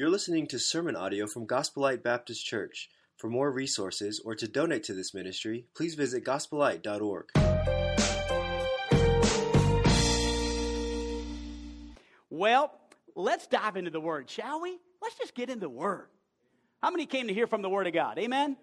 You're listening to sermon audio from Gospelite Baptist Church. For more resources or to donate to this ministry, please visit gospelite.org. Well, let's dive into the Word, shall we? Let's just get into the Word. How many came to hear from the Word of God? Amen?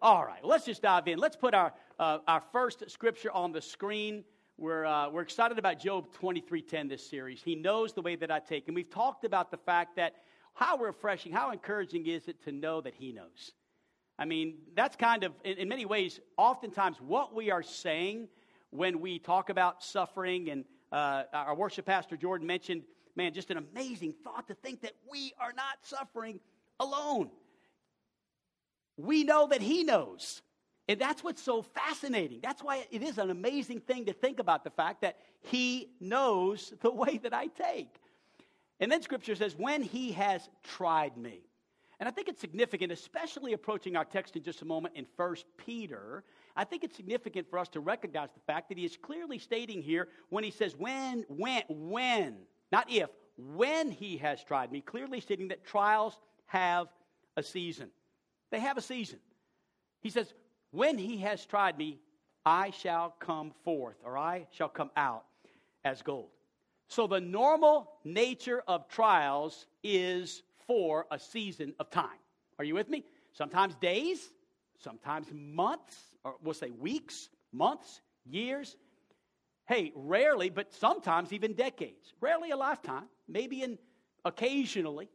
All right, let's just dive in. Let's put our, uh, our first scripture on the screen. We're, uh, we're excited about Job 23.10 this series. He knows the way that I take. And we've talked about the fact that how refreshing, how encouraging is it to know that He knows? I mean, that's kind of, in, in many ways, oftentimes what we are saying when we talk about suffering. And uh, our worship pastor Jordan mentioned, man, just an amazing thought to think that we are not suffering alone. We know that He knows. And that's what's so fascinating. That's why it is an amazing thing to think about the fact that He knows the way that I take. And then Scripture says, when He has tried me. And I think it's significant, especially approaching our text in just a moment in 1 Peter. I think it's significant for us to recognize the fact that he is clearly stating here when he says, when, when, when, not if, when he has tried me, clearly stating that trials have a season. They have a season. He says, when he has tried me, I shall come forth, or I shall come out as gold. So the normal nature of trials is for a season of time. Are you with me? Sometimes days, sometimes months, or we'll say weeks, months, years. Hey, rarely, but sometimes even decades. Rarely a lifetime, maybe in occasionally.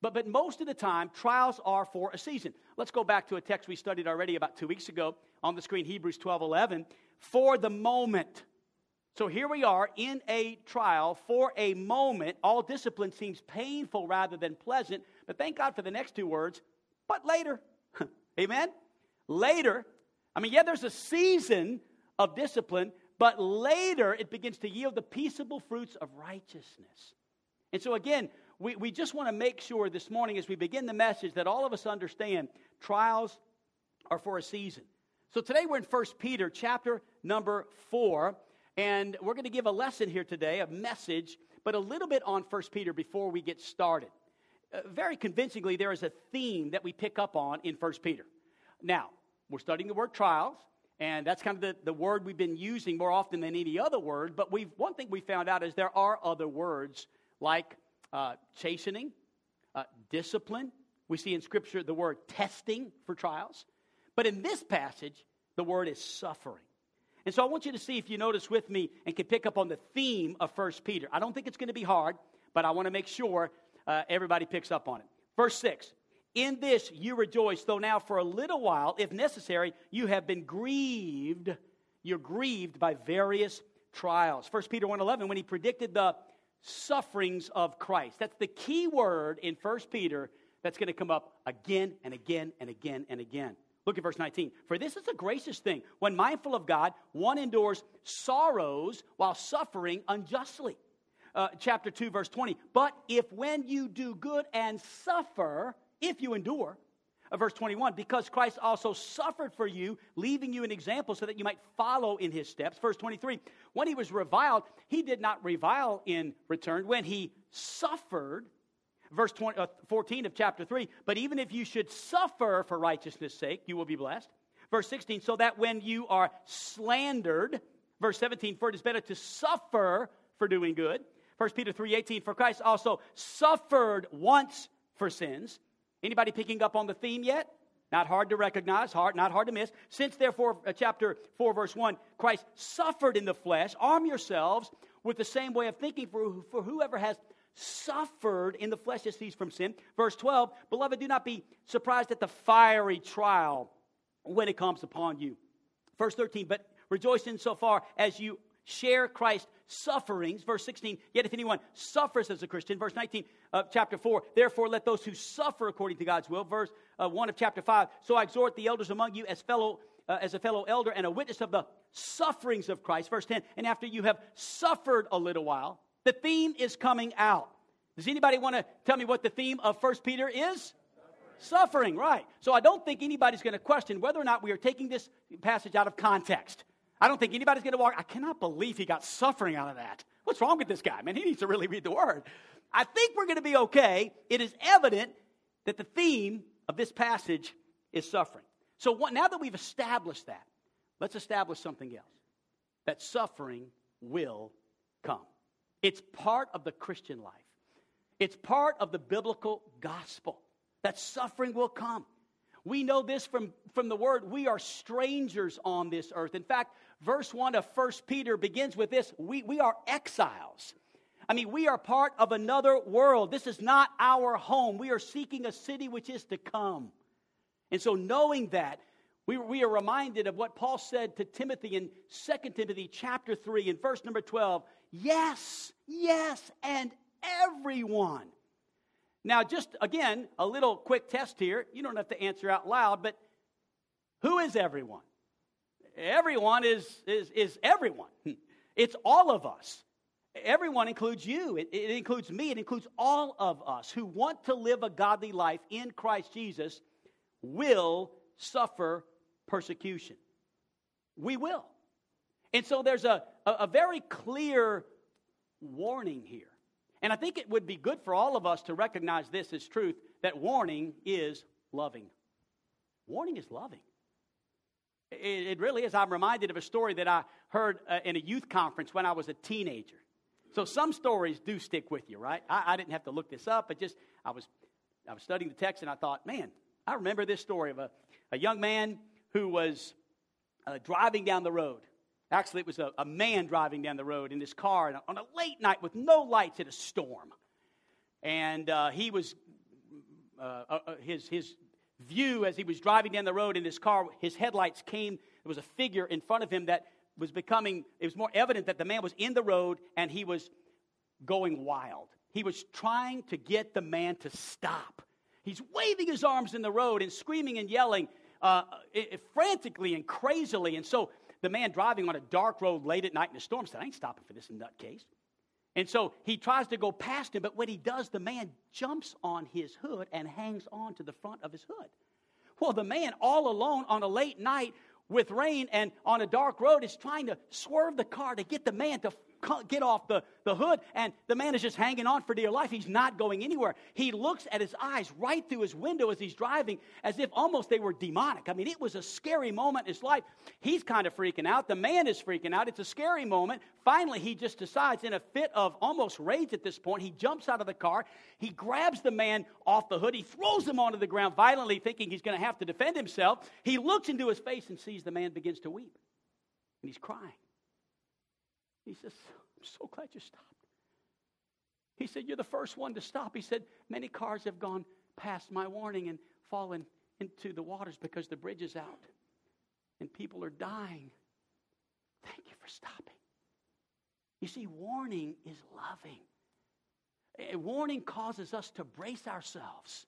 But, but most of the time, trials are for a season. Let's go back to a text we studied already about two weeks ago on the screen, Hebrews 12 11. For the moment, so here we are in a trial for a moment. All discipline seems painful rather than pleasant, but thank God for the next two words, but later. Amen? Later. I mean, yeah, there's a season of discipline, but later it begins to yield the peaceable fruits of righteousness. And so, again, we, we just want to make sure this morning as we begin the message that all of us understand trials are for a season. So today we're in 1 Peter chapter number 4. And we're going to give a lesson here today, a message, but a little bit on 1 Peter before we get started. Uh, very convincingly, there is a theme that we pick up on in 1 Peter. Now, we're studying the word trials, and that's kind of the, the word we've been using more often than any other word. But we've, one thing we found out is there are other words like uh, chastening, uh, discipline. We see in Scripture the word testing for trials. But in this passage, the word is suffering. And so I want you to see if you notice with me and can pick up on the theme of 1 Peter. I don't think it's going to be hard, but I want to make sure uh, everybody picks up on it. Verse 6 In this you rejoice, though now for a little while, if necessary, you have been grieved. You're grieved by various trials. 1 Peter 1.11, when he predicted the sufferings of Christ. That's the key word in 1 Peter that's going to come up again and again and again and again. Look at verse 19. For this is a gracious thing. When mindful of God, one endures sorrows while suffering unjustly. Uh, chapter 2, verse 20. But if when you do good and suffer, if you endure, uh, verse 21, because Christ also suffered for you, leaving you an example so that you might follow in his steps. Verse 23, when he was reviled, he did not revile in return. When he suffered, verse 20, uh, 14 of chapter 3. But even if you should suffer for righteousness' sake, you will be blessed. Verse 16, so that when you are slandered, verse 17, for it is better to suffer for doing good. 1 Peter 3:18, for Christ also suffered once for sins. Anybody picking up on the theme yet? Not hard to recognize, hard, not hard to miss. Since therefore, uh, chapter 4, verse 1, Christ suffered in the flesh, arm yourselves with the same way of thinking, for, for whoever has suffered in the flesh as ceased from sin. Verse 12, beloved, do not be surprised at the fiery trial when it comes upon you. Verse 13, but rejoice in so far as you share Christ's sufferings. Verse 16, yet if anyone suffers as a Christian. Verse 19 of chapter 4, therefore let those who suffer according to God's will. Verse uh, 1 of chapter 5, so I exhort the elders among you as fellow. Uh, as a fellow elder and a witness of the sufferings of Christ. Verse 10, and after you have suffered a little while, the theme is coming out. Does anybody want to tell me what the theme of First Peter is? Suffering. Suffering, right. So I don't think anybody's going to question whether or not we are taking this passage out of context. I don't think anybody's going to walk. I cannot believe he got suffering out of that. What's wrong with this guy? Man, he needs to really read the word. I think we're going to be okay. It is evident that the theme of this passage is suffering. So what, now that we've established that, let's establish something else that suffering will come. It's part of the Christian life, it's part of the biblical gospel that suffering will come. We know this from, from the word. We are strangers on this earth. In fact, verse 1 of 1 Peter begins with this we, we are exiles. I mean, we are part of another world. This is not our home. We are seeking a city which is to come. And so, knowing that, we, we are reminded of what Paul said to Timothy in 2 Timothy chapter 3 in verse number 12. Yes, yes, and everyone. Now, just again, a little quick test here. You don't have to answer out loud, but who is everyone? Everyone is, is, is everyone. It's all of us. Everyone includes you, it, it includes me, it includes all of us who want to live a godly life in Christ Jesus will suffer persecution. We will. And so there's a, a, a very clear warning here. And I think it would be good for all of us to recognize this as truth that warning is loving. Warning is loving. It, it really is. I'm reminded of a story that I heard uh, in a youth conference when I was a teenager. So some stories do stick with you, right? I, I didn't have to look this up, but just I was I was studying the text and I thought, man, I remember this story of a, a young man who was uh, driving down the road. Actually, it was a, a, man driving down the road in his car on a late night with no lights in a storm. And uh, he was, uh, uh, uh, his, his view as he was driving down the road in his car, his headlights came, there was a figure in front of him that was becoming, it was more evident that the man was in the road and he was going wild. He was trying to get the man to stop. He's waving his arms in the road and screaming and yelling uh, frantically and crazily. And so the man driving on a dark road late at night in a storm said, I ain't stopping for this nutcase. And so he tries to go past him, but when he does, the man jumps on his hood and hangs on to the front of his hood. Well, the man, all alone on a late night with rain and on a dark road, is trying to swerve the car to get the man to get off the, the hood, and the man is just hanging on for dear life. He's not going anywhere. He looks at his eyes right through his window as he's driving, as if almost they were demonic. I mean, it was a scary moment in his life. He's kind of freaking out. The man is freaking out. It's a scary moment. Finally, he just decides, in a fit of almost rage at this point, he jumps out of the car. He grabs the man off the hood. He throws him onto the ground violently, thinking he's going to have to defend himself. He looks into his face and sees the man begins to weep. And he's crying. He says, I'm so glad you stopped. He said, You're the first one to stop. He said, Many cars have gone past my warning and fallen into the waters because the bridge is out and people are dying. Thank you for stopping. You see, warning is loving. A warning causes us to brace ourselves.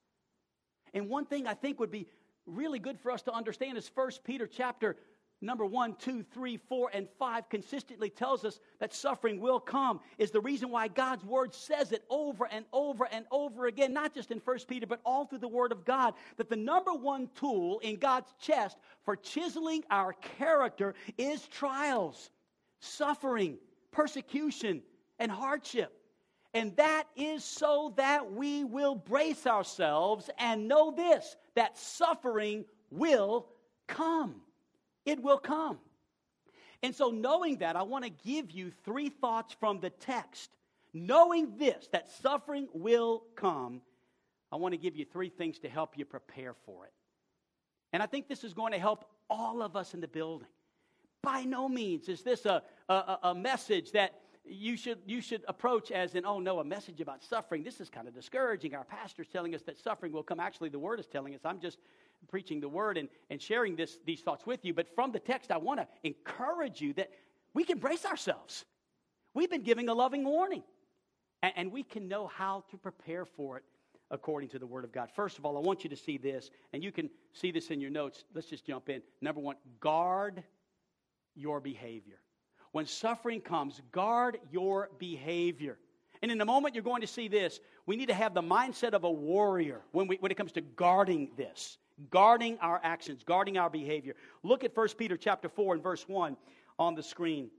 And one thing I think would be really good for us to understand is 1 Peter chapter number one, two, three, four, and five consistently tells us that suffering will come, is the reason why God's word says it over and over and over again, not just in First Peter, but all through the word of God, that the number one tool in God's chest for chiseling our character is trials, suffering, persecution, and hardship. And that is so that we will brace ourselves and know this that suffering will come. It will come. And so, knowing that, I want to give you three thoughts from the text. Knowing this, that suffering will come, I want to give you three things to help you prepare for it. And I think this is going to help all of us in the building. By no means is this a, a, a message that you should, you should approach as in, oh no, a message about suffering. This is kind of discouraging. Our pastor's telling us that suffering will come. Actually, the word is telling us. I'm just preaching the word and, and sharing this, these thoughts with you. But from the text, I want to encourage you that we can brace ourselves. We've been giving a loving warning, and, and we can know how to prepare for it according to the Word of God. First of all, I want you to see this, and you can see this in your notes. Let's just jump in. Number one, guard your behavior. When suffering comes, guard your behavior. And in a moment, you're going to see this. We need to have the mindset of a warrior when, we, when it comes to guarding this guarding our actions, guarding our behavior. Look at 1 Peter chapter 4 and verse 1 on the screen.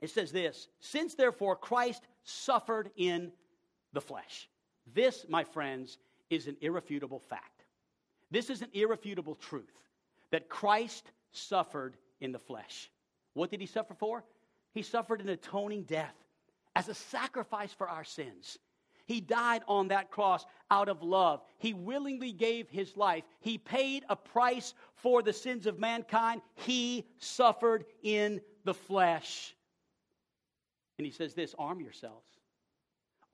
It says this, since therefore Christ suffered in the flesh. This, my friends, is an irrefutable fact. This is an irrefutable truth that Christ suffered in the flesh. What did he suffer for? He suffered an atoning death as a sacrifice for our sins. He died on that cross out of love. He willingly gave his life. He paid a price for the sins of mankind. He suffered in the flesh. And he says this arm yourselves.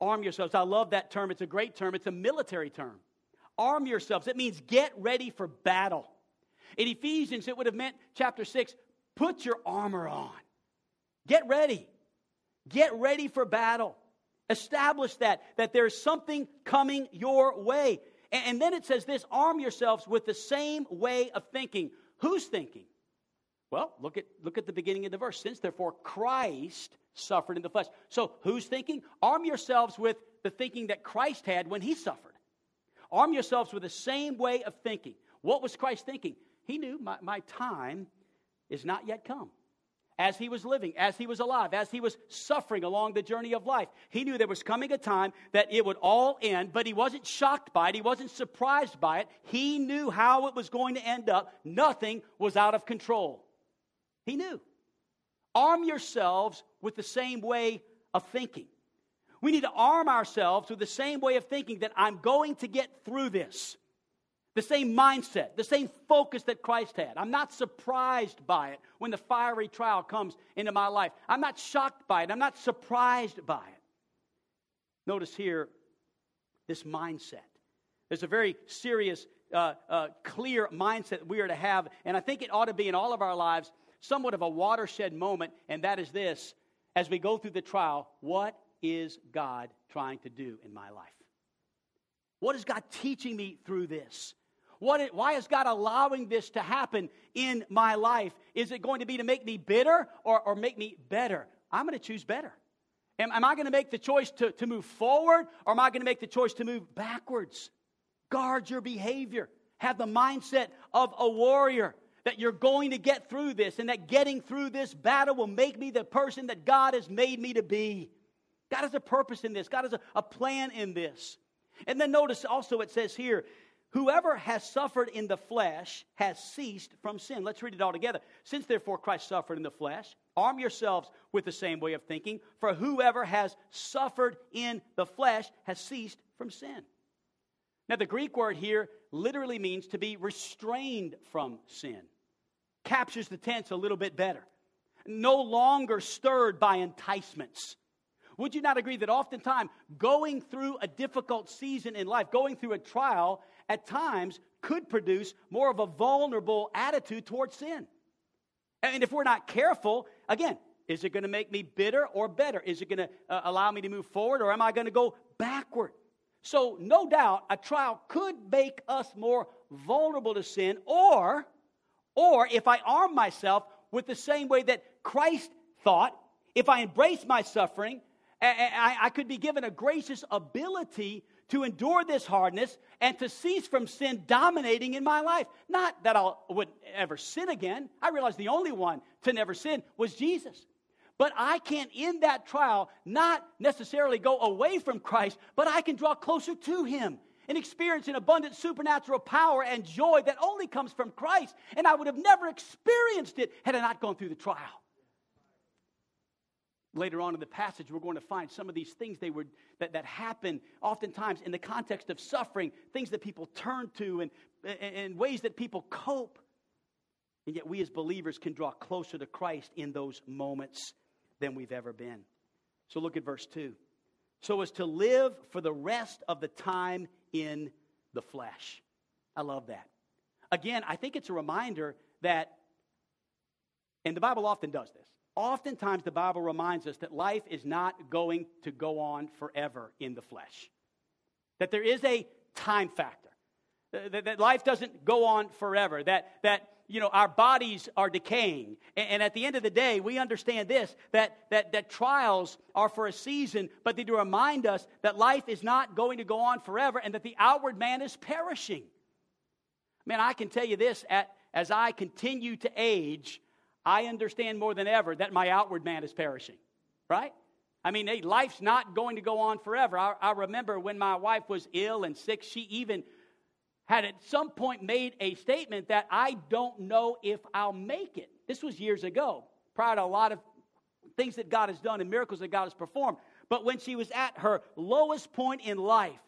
Arm yourselves. I love that term. It's a great term, it's a military term. Arm yourselves. It means get ready for battle. In Ephesians, it would have meant, chapter 6, put your armor on. Get ready. Get ready for battle. Establish that, that there's something coming your way. And, and then it says this arm yourselves with the same way of thinking. Who's thinking? Well, look at, look at the beginning of the verse. Since therefore Christ suffered in the flesh. So who's thinking? Arm yourselves with the thinking that Christ had when he suffered. Arm yourselves with the same way of thinking. What was Christ thinking? He knew my, my time is not yet come as he was living, as he was alive, as he was suffering along the journey of life. He knew there was coming a time that it would all end, but he wasn't shocked by it. He wasn't surprised by it. He knew how it was going to end up. Nothing was out of control. He knew. Arm yourselves with the same way of thinking. We need to arm ourselves with the same way of thinking that I'm going to get through this the same mindset, the same focus that Christ had. I'm not surprised by it when the fiery trial comes into my life. I'm not shocked by it. I'm not surprised by it. Notice here this mindset. There's a very serious, uh, uh, clear mindset we are to have, and I think it ought to be in all of our lives somewhat of a watershed moment, and that is this as we go through the trial, what is God trying to do in my life? What is God teaching me through this? What, why is God allowing this to happen in my life? Is it going to be to make me bitter or, or make me better? I'm going to choose better. Am, am I going to make the choice to, to move forward or am I going to make the choice to move backwards? Guard your behavior. Have the mindset of a warrior that you're going to get through this and that getting through this battle will make me the person that God has made me to be. God has a purpose in this, God has a, a plan in this. And then notice also it says here Whoever has suffered in the flesh has ceased from sin. Let's read it all together. Since therefore Christ suffered in the flesh, arm yourselves with the same way of thinking, for whoever has suffered in the flesh has ceased from sin. Now, the Greek word here literally means to be restrained from sin, captures the tense a little bit better. No longer stirred by enticements. Would you not agree that oftentimes going through a difficult season in life, going through a trial, at times could produce more of a vulnerable attitude towards sin. And if we're not careful, again, is it going to make me bitter or better? Is it going to uh, allow me to move forward or am I going to go backward? So, no doubt, a trial could make us more vulnerable to sin, or, or if I arm myself with the same way that Christ thought, if I embrace my suffering, I, I could be given a gracious ability to endure this hardness and to cease from sin dominating in my life. Not that I would ever sin again. I realized the only one to never sin was Jesus. But I can, in that trial, not necessarily go away from Christ, but I can draw closer to Him and experience an abundant supernatural power and joy that only comes from Christ. And I would have never experienced it had I not gone through the trial later on in the passage, we're going to find some of these things they were, that, that happen oftentimes in the context of suffering, things that people turn to, and, and ways that people cope. And yet, we as believers can draw closer to Christ in those moments than we've ever been. So, look at verse 2. So as to live for the rest of the time in the flesh. I love that. Again, I think it's a reminder that, and the Bible often does this, Oftentimes, the Bible reminds us that life is not going to go on forever in the flesh, that there is a time factor, that, that life doesn't go on forever, that, that you know, our bodies are decaying. And, and, at the end of the day, we understand this that, that, that trials are for a season, but they do remind us that life is not going to go on forever and that the outward man is perishing. Man, I can tell you this at, as I continue to age, I understand more than ever that my outward man is perishing, right? I mean, hey, life's not going to go on forever. I, I remember when my wife was ill and sick, she even had at some point made a statement that I don't know if I'll make it. This was years ago, prior to a lot of things that God has done and miracles that God has performed. But when she was at her lowest point in life,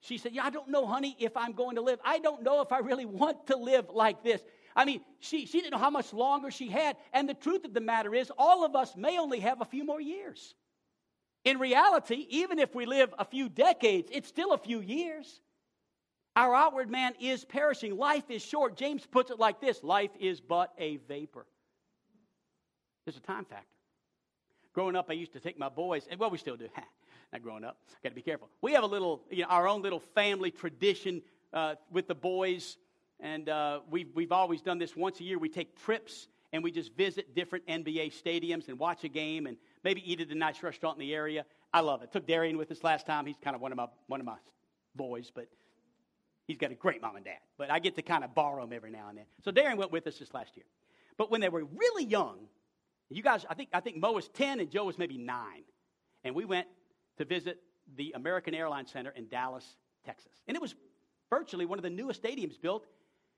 she said, Yeah, I don't know, honey, if I'm going to live. I don't know if I really want to live like this. I mean, she, she didn't know how much longer she had. And the truth of the matter is, all of us may only have a few more years. In reality, even if we live a few decades, it's still a few years. Our outward man is perishing. Life is short. James puts it like this life is but a vapor. There's a time factor. Growing up, I used to take my boys, and well, we still do. Not growing up. Got to be careful. We have a little, you know, our own little family tradition uh, with the boys, and uh, we've, we've always done this once a year. We take trips and we just visit different NBA stadiums and watch a game and maybe eat at a nice restaurant in the area. I love it. Took Darian with us last time. He's kind of one of my one of my boys, but he's got a great mom and dad. But I get to kind of borrow him every now and then. So Darian went with us this last year. But when they were really young, you guys, I think I think Mo was ten and Joe was maybe nine, and we went to visit the American Airlines Center in Dallas, Texas, and it was virtually one of the newest stadiums built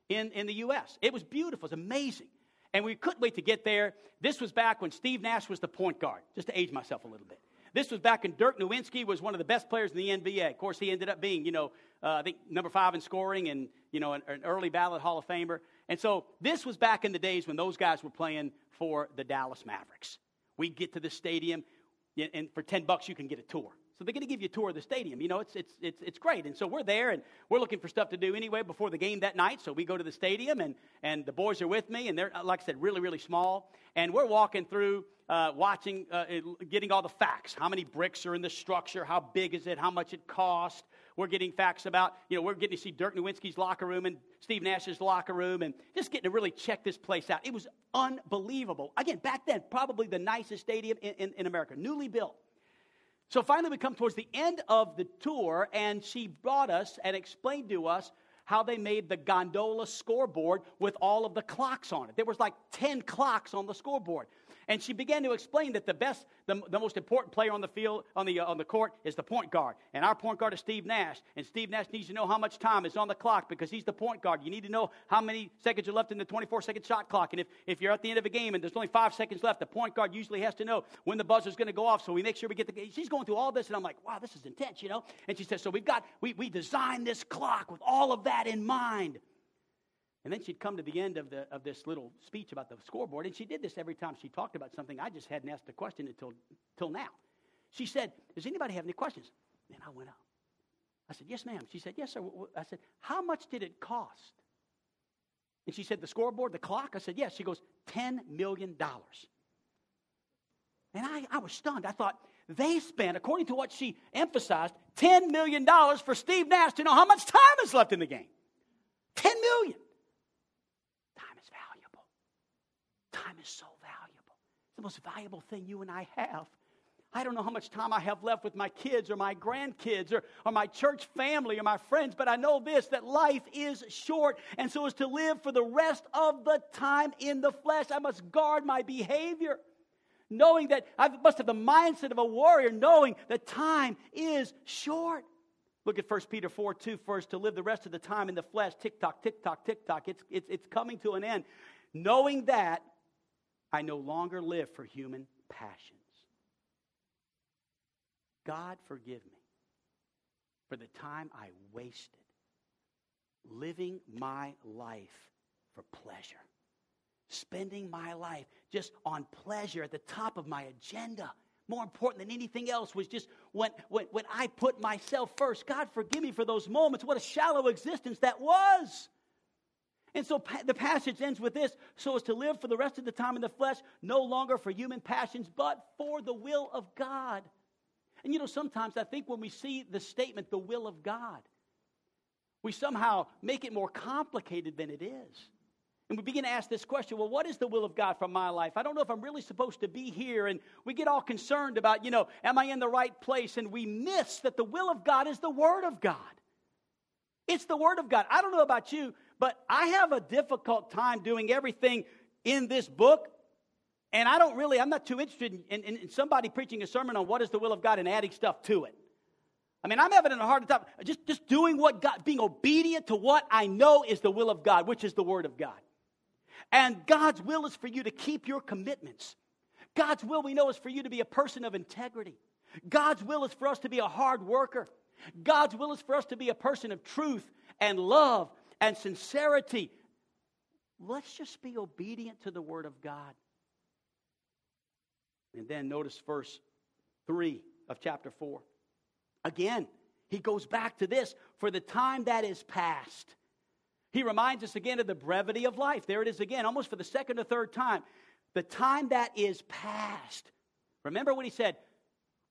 in, in the U.S. It was beautiful. It was amazing. And we couldn't wait to get there. This was back when Steve Nash was the point guard, just to age myself a little bit. This was back when Dirk Nowitzki was one of the best players in the NBA. Of course, he ended up being, you know, uh, I think number five in scoring and, you know, an, an early ballot Hall of Famer. And so this was back in the days when those guys were playing for the Dallas Mavericks. We'd get to the stadium, and for 10 bucks, you can get a tour. So they're going to give you a tour of the stadium. You know, it's, it's, it's, it's great. And so we're there, and we're looking for stuff to do anyway before the game that night. So we go to the stadium, and, and the boys are with me, and they're, like I said, really, really small. And we're walking through, uh, watching, uh, getting all the facts. How many bricks are in the structure? How big is it? How much it cost? We're getting facts about, you know, we're getting to see Dirk Nowitzki's locker room and Steve Nash's locker room and just getting to really check this place out. It was unbelievable. Again, back then, probably the nicest stadium in, in, in America, newly built. So finally, we come towards the end of the tour, and she brought us and explained to us how they made the gondola scoreboard with all of the clocks on it. There was like 10 clocks on the scoreboard. And she began to explain that the best, the, the most important player on the field, on the, uh, on the court, is the point guard. And our point guard is Steve Nash. And Steve Nash needs to know how much time is on the clock because he's the point guard. You need to know how many seconds are left in the 24 second shot clock. And if, if you're at the end of a game and there's only five seconds left, the point guard usually has to know when the buzzer's going to go off. So we make sure we get the. She's going through all this, and I'm like, wow, this is intense, you know? And she says, so we've got, we, we designed this clock with all of that in mind. And then she'd come to the end of, the, of this little speech about the scoreboard, and she did this every time she talked about something. I just hadn't asked a question until, until now. She said, Does anybody have any questions? And I went up. I said, Yes, ma'am. She said, Yes, sir. I said, How much did it cost? And she said, The scoreboard, the clock? I said, Yes. She goes, $10 million. And I, I was stunned. I thought, they spent, according to what she emphasized, $10 million for Steve Nash to know how much time is left in the game. $10 million. Time is so valuable. It's the most valuable thing you and I have. I don't know how much time I have left with my kids or my grandkids or, or my church family or my friends, but I know this that life is short. And so, as to live for the rest of the time in the flesh, I must guard my behavior. Knowing that I must have the mindset of a warrior, knowing that time is short. Look at 1 Peter 4 2 first. To live the rest of the time in the flesh, tick tock, tick tock, tick tock. It's, it's, it's coming to an end. Knowing that I no longer live for human passions. God, forgive me for the time I wasted living my life for pleasure, spending my life just on pleasure at the top of my agenda. More important than anything else was just when, when, when I put myself first. God, forgive me for those moments. What a shallow existence that was. And so pa- the passage ends with this so as to live for the rest of the time in the flesh, no longer for human passions, but for the will of God. And you know, sometimes I think when we see the statement, the will of God, we somehow make it more complicated than it is. And we begin to ask this question well, what is the will of God for my life? I don't know if I'm really supposed to be here. And we get all concerned about, you know, am I in the right place? And we miss that the will of God is the Word of God. It's the Word of God. I don't know about you, but I have a difficult time doing everything in this book And I don't really, I'm not too interested in, in, in, somebody preaching a sermon on what is the will of God and adding stuff to it. I mean, I'm having a hard time just, just doing what God, being obedient to what I know is the will of God, which is the Word of God. And God's will is for you to keep your commitments. God's will, we know, is for you to be a person of integrity. God's will is for us to be a hard worker. God's will is for us to be a person of truth and love and sincerity. Let's just be obedient to the Word of God. And then notice verse 3 of chapter 4. Again, he goes back to this for the time that is past. He reminds us again of the brevity of life. There it is again, almost for the second or third time. The time that is past. Remember what he said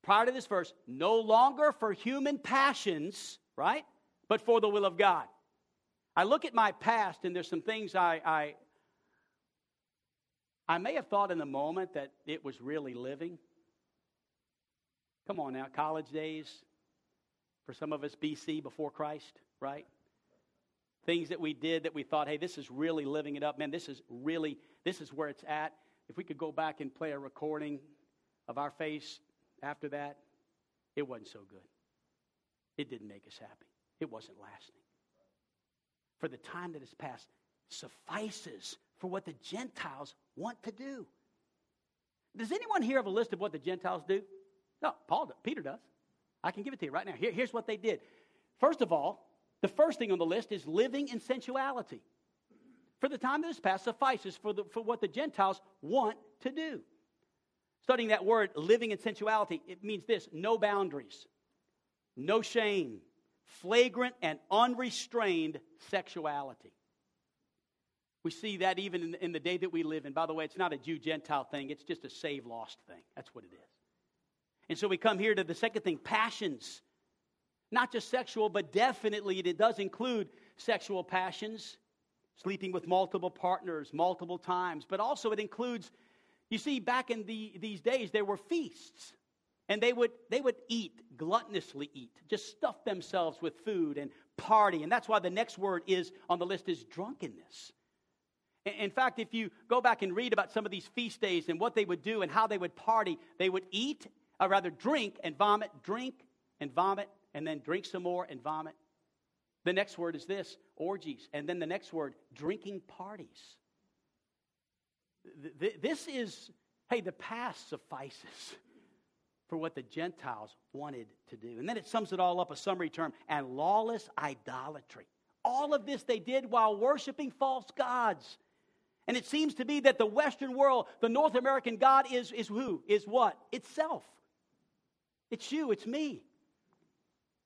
prior to this verse no longer for human passions, right? But for the will of God. I look at my past and there's some things I, I, I may have thought in the moment that it was really living. Come on now, college days, for some of us, BC, before Christ, right? Things that we did that we thought, hey, this is really living it up. Man, this is really, this is where it's at. If we could go back and play a recording of our face after that, it wasn't so good. It didn't make us happy, it wasn't lasting. For the time that has passed suffices for what the Gentiles want to do. Does anyone here have a list of what the Gentiles do? No, Paul, Peter does. I can give it to you right now. Here, here's what they did. First of all, the first thing on the list is living in sensuality. For the time that has passed suffices for, the, for what the Gentiles want to do. Studying that word, living in sensuality, it means this no boundaries, no shame, flagrant and unrestrained sexuality. We see that even in, in the day that we live in. By the way, it's not a Jew Gentile thing, it's just a save lost thing. That's what it is. And so we come here to the second thing passions. Not just sexual, but definitely it does include sexual passions, sleeping with multiple partners multiple times, but also it includes, you see, back in the, these days, there were feasts. And they would, they would eat, gluttonously eat, just stuff themselves with food and party. And that's why the next word is on the list is drunkenness. In fact, if you go back and read about some of these feast days and what they would do and how they would party, they would eat, or rather drink and vomit, drink and vomit, and then drink some more and vomit. The next word is this orgies. And then the next word, drinking parties. This is, hey, the past suffices for what the Gentiles wanted to do. And then it sums it all up, a summary term, and lawless idolatry. All of this they did while worshiping false gods. And it seems to be that the Western world, the North American God is, is who? Is what? Itself. It's you, it's me.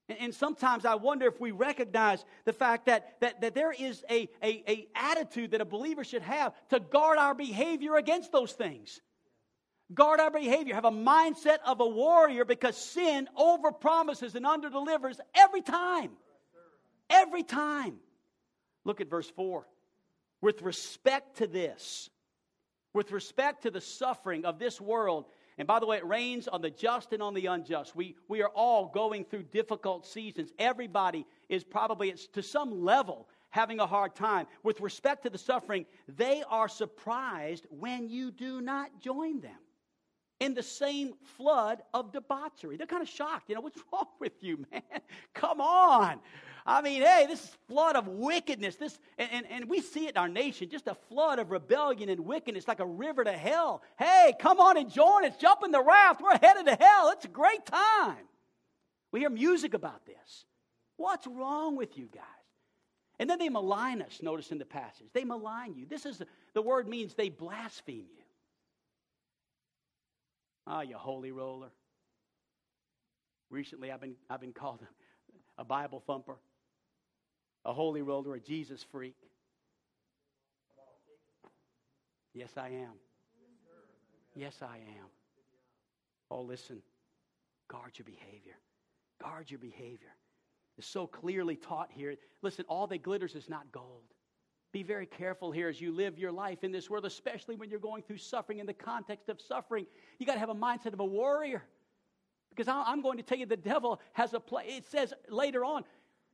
And, and sometimes I wonder if we recognize the fact that, that, that there is a, a, a attitude that a believer should have to guard our behavior against those things. Guard our behavior. Have a mindset of a warrior because sin overpromises and underdelivers every time. Every time. Look at verse 4 with respect to this, with respect to the suffering of this world. And by the way, it rains on the just and on the unjust. We, we are all going through difficult seasons. Everybody is probably, to some level, having a hard time. With respect to the suffering, they are surprised when you do not join them in the same flood of debauchery. They're kind of shocked. You know, what's wrong with you, man? Come on. I mean, hey, this flood of wickedness, this, and, and, and we see it in our nation, just a flood of rebellion and wickedness, like a river to hell. Hey, come on and join us. Jump in the raft. We're headed to hell. It's a great time. We hear music about this. What's wrong with you guys? And then they malign us, notice in the passage. They malign you. This is the word means they blaspheme you. Ah, oh, you holy roller. Recently, I've been, I've been called a, a Bible thumper a holy roller, a Jesus freak. Yes, I am. Yes, I am. Oh, listen. Guard your behavior. Guard your behavior. It's so clearly taught here. Listen, all that glitters is not gold. Be very careful here as you live your life in this world, especially when you're going through suffering in the context of suffering. You got to have a mindset of a warrior. Because I'm going to tell you, the devil has a play. It says later on,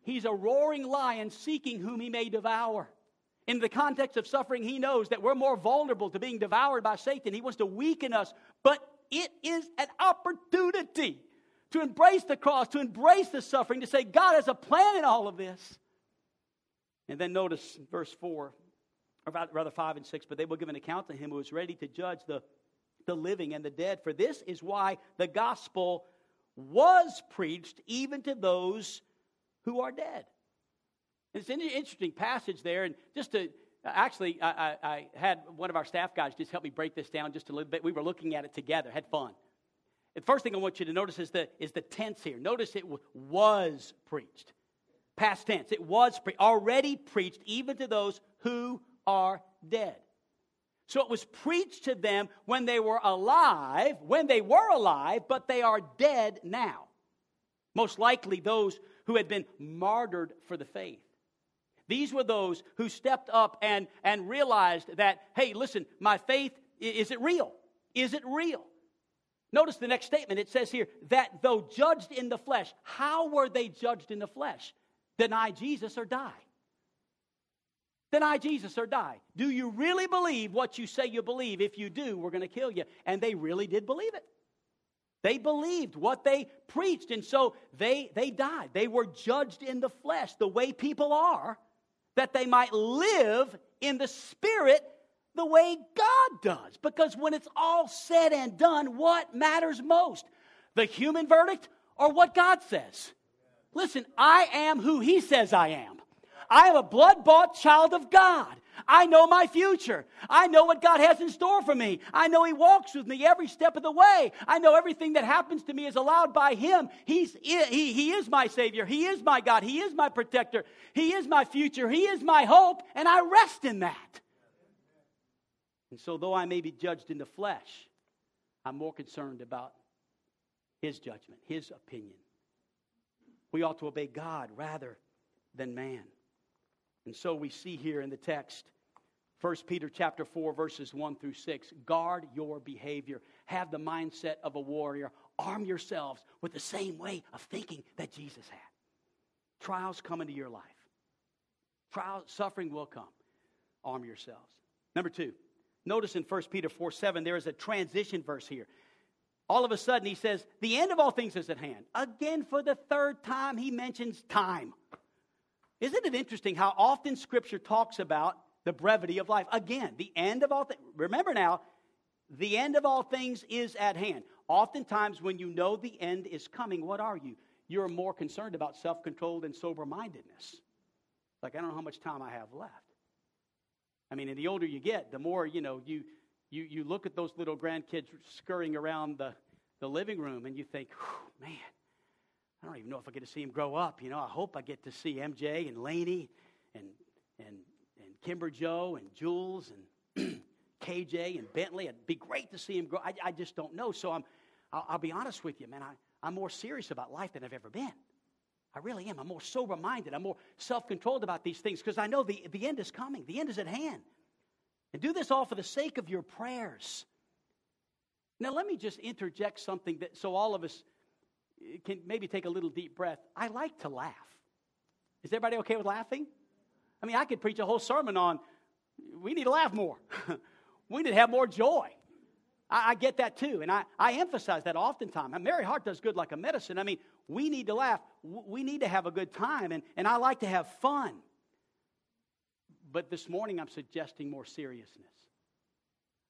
He's a roaring lion seeking whom he may devour. In the context of suffering, he knows that we're more vulnerable to being devoured by Satan. He wants to weaken us, but it is an opportunity to embrace the cross, to embrace the suffering, to say, God has a plan in all of this. And then notice verse 4, or rather 5 and 6, but they will give an account to him who is ready to judge the, the living and the dead. For this is why the gospel was preached even to those who are dead. It's an interesting passage there, and just to actually, I, I, I, had one of our staff guys just help me break this down just a little bit. We were looking at it together, had fun. The first thing I want you to notice is the, is the tense here. Notice it was preached. Past tense. It was pre- already preached even to those who are dead. So it was preached to them when they were alive, when they were alive, but they are dead now. Most likely those who had been martyred for the faith. These were those who stepped up and, and realized that, hey, listen, my faith, is it real? Is it real? Notice the next statement. It says here that though judged in the flesh, how were they judged in the flesh? Deny Jesus or die. Deny Jesus or die. Do you really believe what you say you believe? If you do, we're going to kill you. And they really did believe it. They believed what they preached, and so they, they died. They were judged in the flesh, the way people are, that they might live in the spirit the way God does. Because when it's all said and done, what matters most? The human verdict or what God says? Listen, I am who He says I am. I am a blood bought child of God. I know my future. I know what God has in store for me. I know He walks with me every step of the way. I know everything that happens to me is allowed by Him. He's, he, he is my Savior. He is my God. He is my protector. He is my future. He is my hope, and I rest in that. And so, though I may be judged in the flesh, I'm more concerned about His judgment, His opinion. We ought to obey God rather than man. And so we see here in the text 1 Peter chapter 4 verses 1 through 6 guard your behavior. Have the mindset of a warrior. Arm yourselves with the same way of thinking that Jesus had. Trials come into your life. Trial suffering will come. Arm yourselves. Number 2 notice in 1 Peter 4 7 there is a transition verse here all of a sudden he says the end of all things is at hand again for the third time he mentions time isn't it interesting how often Scripture talks about the brevity of life? Again, the end of all things. Remember now, the end of all things is at hand. Oftentimes, when you know the end is coming, what are you? You're more concerned about self control and sober mindedness. Like, I don't know how much time I have left. I mean, and the older you get, the more, you know, you, you, you look at those little grandkids scurrying around the, the living room and you think, man, I don't even know if I get to see him grow up. You know, I hope I get to see MJ and Laney and and and Kimber Joe and Jules and KJ and Bentley. It'd be great to see him grow. I, I just don't know. So I'm, I'll, I'll be honest with you, man. I, I'm more serious about life than I've ever been. I really am. I'm more sober minded. I'm more self controlled about these things because I know the, the end is coming, the end is at hand. And do this all for the sake of your prayers. Now, let me just interject something that so all of us eh, can maybe take a little deep breath. I like to laugh. Is everybody okay with laughing? I mean, I could preach a whole sermon on we need to laugh more. we need to have more joy. I, I, get that too, and I, I emphasize that oftentimes. And Merry Heart does good like a medicine. I mean, we need to laugh. We need to have a good time, and, and I like to have fun. But this morning, I'm suggesting more seriousness.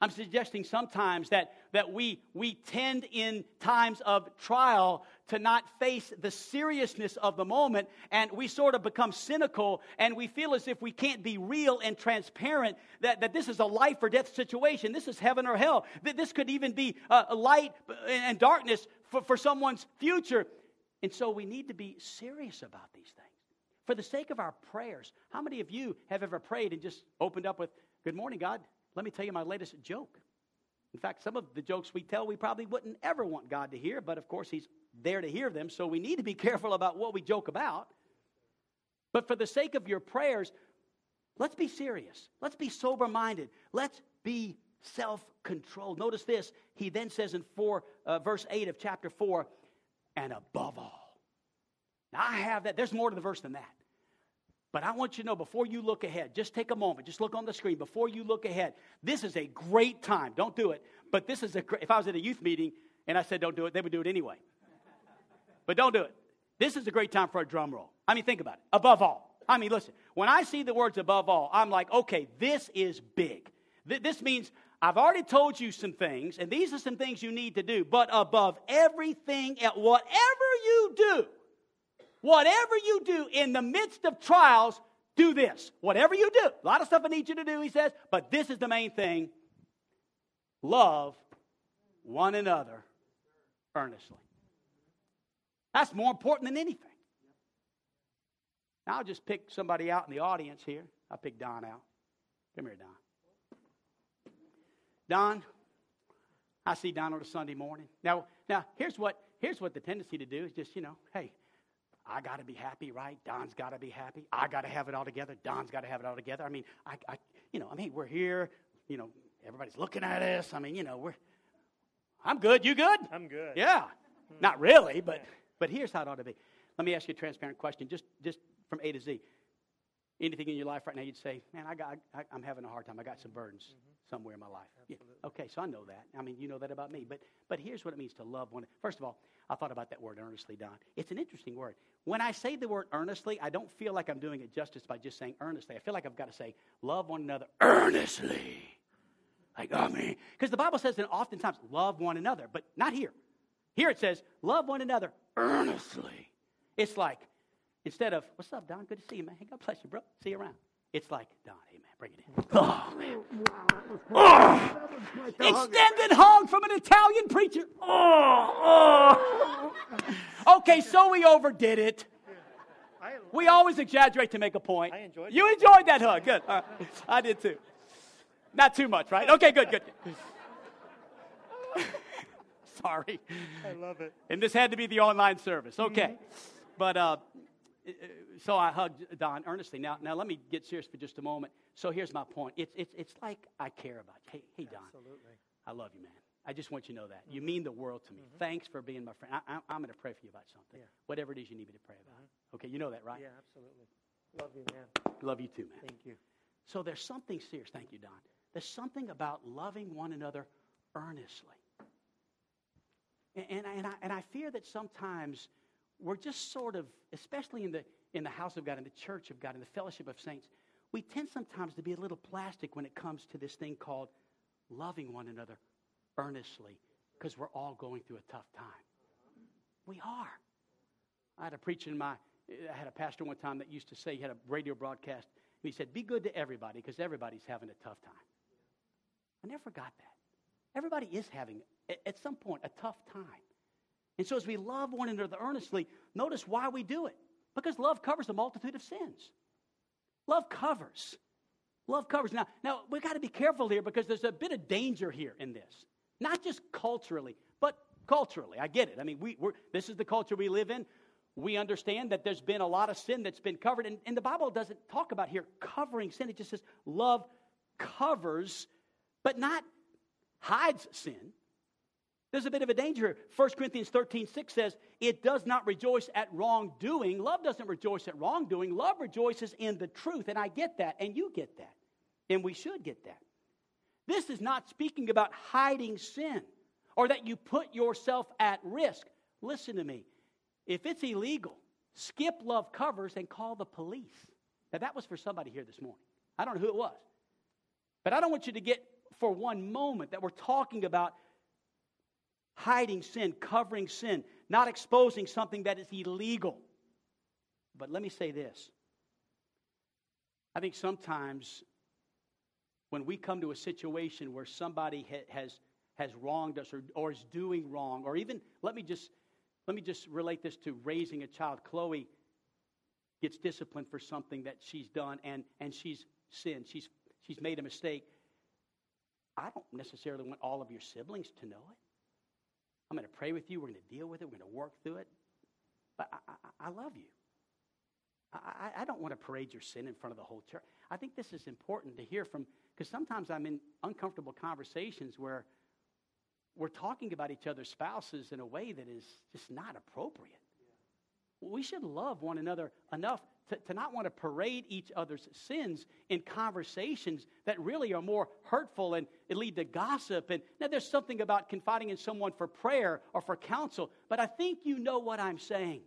I'm suggesting sometimes that, that we, we tend in times of trial to not face the seriousness of the moment, and we sort of become cynical, and we feel as if we can't be real and transparent, that, that this is a life or death situation. This is heaven or hell. That this could even be a light and darkness for, for someone's future. And so we need to be serious about these things. For the sake of our prayers, how many of you have ever prayed and just opened up with, Good morning, God? Let me tell you my latest joke. In fact, some of the jokes we tell, we probably wouldn't ever want God to hear, but of course, He's there to hear them, so we need to be careful about what we joke about. But for the sake of your prayers, let's be serious. Let's be sober minded. Let's be self controlled. Notice this. He then says in four, uh, verse 8 of chapter 4, and above all. Now, I have that. There's more to the verse than that. But I want you to know before you look ahead, just take a moment, just look on the screen before you look ahead. This is a great time. Don't do it. But this is a great, if I was at a youth meeting and I said don't do it, they would do it anyway. But don't do it. This is a great time for a drum roll. I mean, think about it. Above all. I mean, listen, when I see the words above all, I'm like, okay, this is big. Th- this means I've already told you some things, and these are some things you need to do. But above everything, at whatever you do, Whatever you do in the midst of trials, do this. Whatever you do. A lot of stuff I need you to do, he says, but this is the main thing love one another earnestly. That's more important than anything. Now I'll just pick somebody out in the audience here. I'll pick Don out. Come here, Don. Don, I see Don on a Sunday morning. Now, now here's what here's what the tendency to do is just, you know, hey, I got to be happy, right? Don's got to be happy. I got to have it all together. Don's got to have it all together. I mean, I, I, you know, I mean, we're here. You know, everybody's looking at us. I mean, you know, we're. I'm good. You good? I'm good. Yeah. Hmm. Not really, but but here's how it ought to be. Let me ask you a transparent question, just just from A to Z. Anything in your life right now you'd say, man, I got, I, am having a hard time. I got some burdens mm-hmm. somewhere in my life. Yeah. Okay, so I know that. I mean, you know that about me. But but here's what it means to love one. First of all, I thought about that word earnestly, Don. It's an interesting word. When I say the word earnestly, I don't feel like I'm doing it justice by just saying earnestly. I feel like I've got to say, love one another earnestly. Like, oh man. Because the Bible says that oftentimes, love one another, but not here. Here it says, love one another earnestly. It's like, instead of, what's up, Don? Good to see you, man. Hey, God bless you, bro. See you around. It's like, Don, hey, man, bring it in. Oh, man. Oh. Extended hug from an Italian preacher. Oh, oh. Okay, so we overdid it. We always exaggerate to make a point. I enjoyed You enjoyed that hug. Good. I did too. Not too much, right? Okay, good, good. Sorry. I love it. And this had to be the online service. Okay. Mm-hmm. But uh, so I hugged Don earnestly. Now, now let me get serious for just a moment. So here's my point. It's, it's, it's like I care about you. Hey, hey, Don. Absolutely. I love you, man. I just want you to know that. You mean the world to me. Mm-hmm. Thanks for being my friend. I, am going to pray for you about something. Yeah. Whatever it is you need me to pray about. Mm-hmm. Okay, you know that, right? Yeah, absolutely. Love you, man. Love you too, man. Thank you. So there's something serious. Thank you, Don. There's something about loving one another earnestly. And, and, and, I, and I fear that sometimes we're just sort of, especially in the, in the house of God, in the church of God, in the fellowship of saints, we tend sometimes to be a little plastic when it comes to this thing called loving one another earnestly because we're all going through a tough time. We are. I had a preacher in my, I had a pastor one time that used to say, he had a radio broadcast, and he said, Be good to everybody because everybody's having a tough time. I never forgot that. Everybody is having, at some point, a tough time. And so as we love one another earnestly, notice why we do it. Because love covers a multitude of sins. Love covers. Love covers. Now, now we've got to be careful here because there's a bit of danger here in this. Not just culturally, but culturally. I get it. I mean, we, we're, this is the culture we live in. We understand that there's been a lot of sin that's been covered. And, and the Bible doesn't talk about here covering sin. It just says love covers, but not hides sin. There's a bit of a danger. 1 Corinthians 13, 6 says, It does not rejoice at wrongdoing. Love doesn't rejoice at wrongdoing. Love rejoices in the truth. And I get that, and you get that. And we should get that. This is not speaking about hiding sin or that you put yourself at risk. Listen to me. If it's illegal, skip love covers and call the police. Now, that was for somebody here this morning. I don't know who it was. But I don't want you to get for one moment that we're talking about hiding sin, covering sin, not exposing something that is illegal. But let me say this I think sometimes when we come to a situation where somebody ha- has, has wronged us or, or is doing wrong, or even, let me just, let me just relate this to raising a child. Chloe gets disciplined for something that she's done and, and she's sinned. She's, she's made a mistake. I don't necessarily want all of your siblings to know it. I'm going to pray with you. We're going to deal with it. We're going to work through it. But I, I, I love you. I, I, don't want to parade your sin in front of the whole church. I think this is important to hear from, because sometimes I'm in uncomfortable conversations where we're talking about each other's spouses in a way that is just not appropriate. We should love one another enough to, to not want to parade each other's sins in conversations that really are more hurtful and lead to gossip. And now there's something about confiding in someone for prayer or for counsel, but I think you know what I'm saying.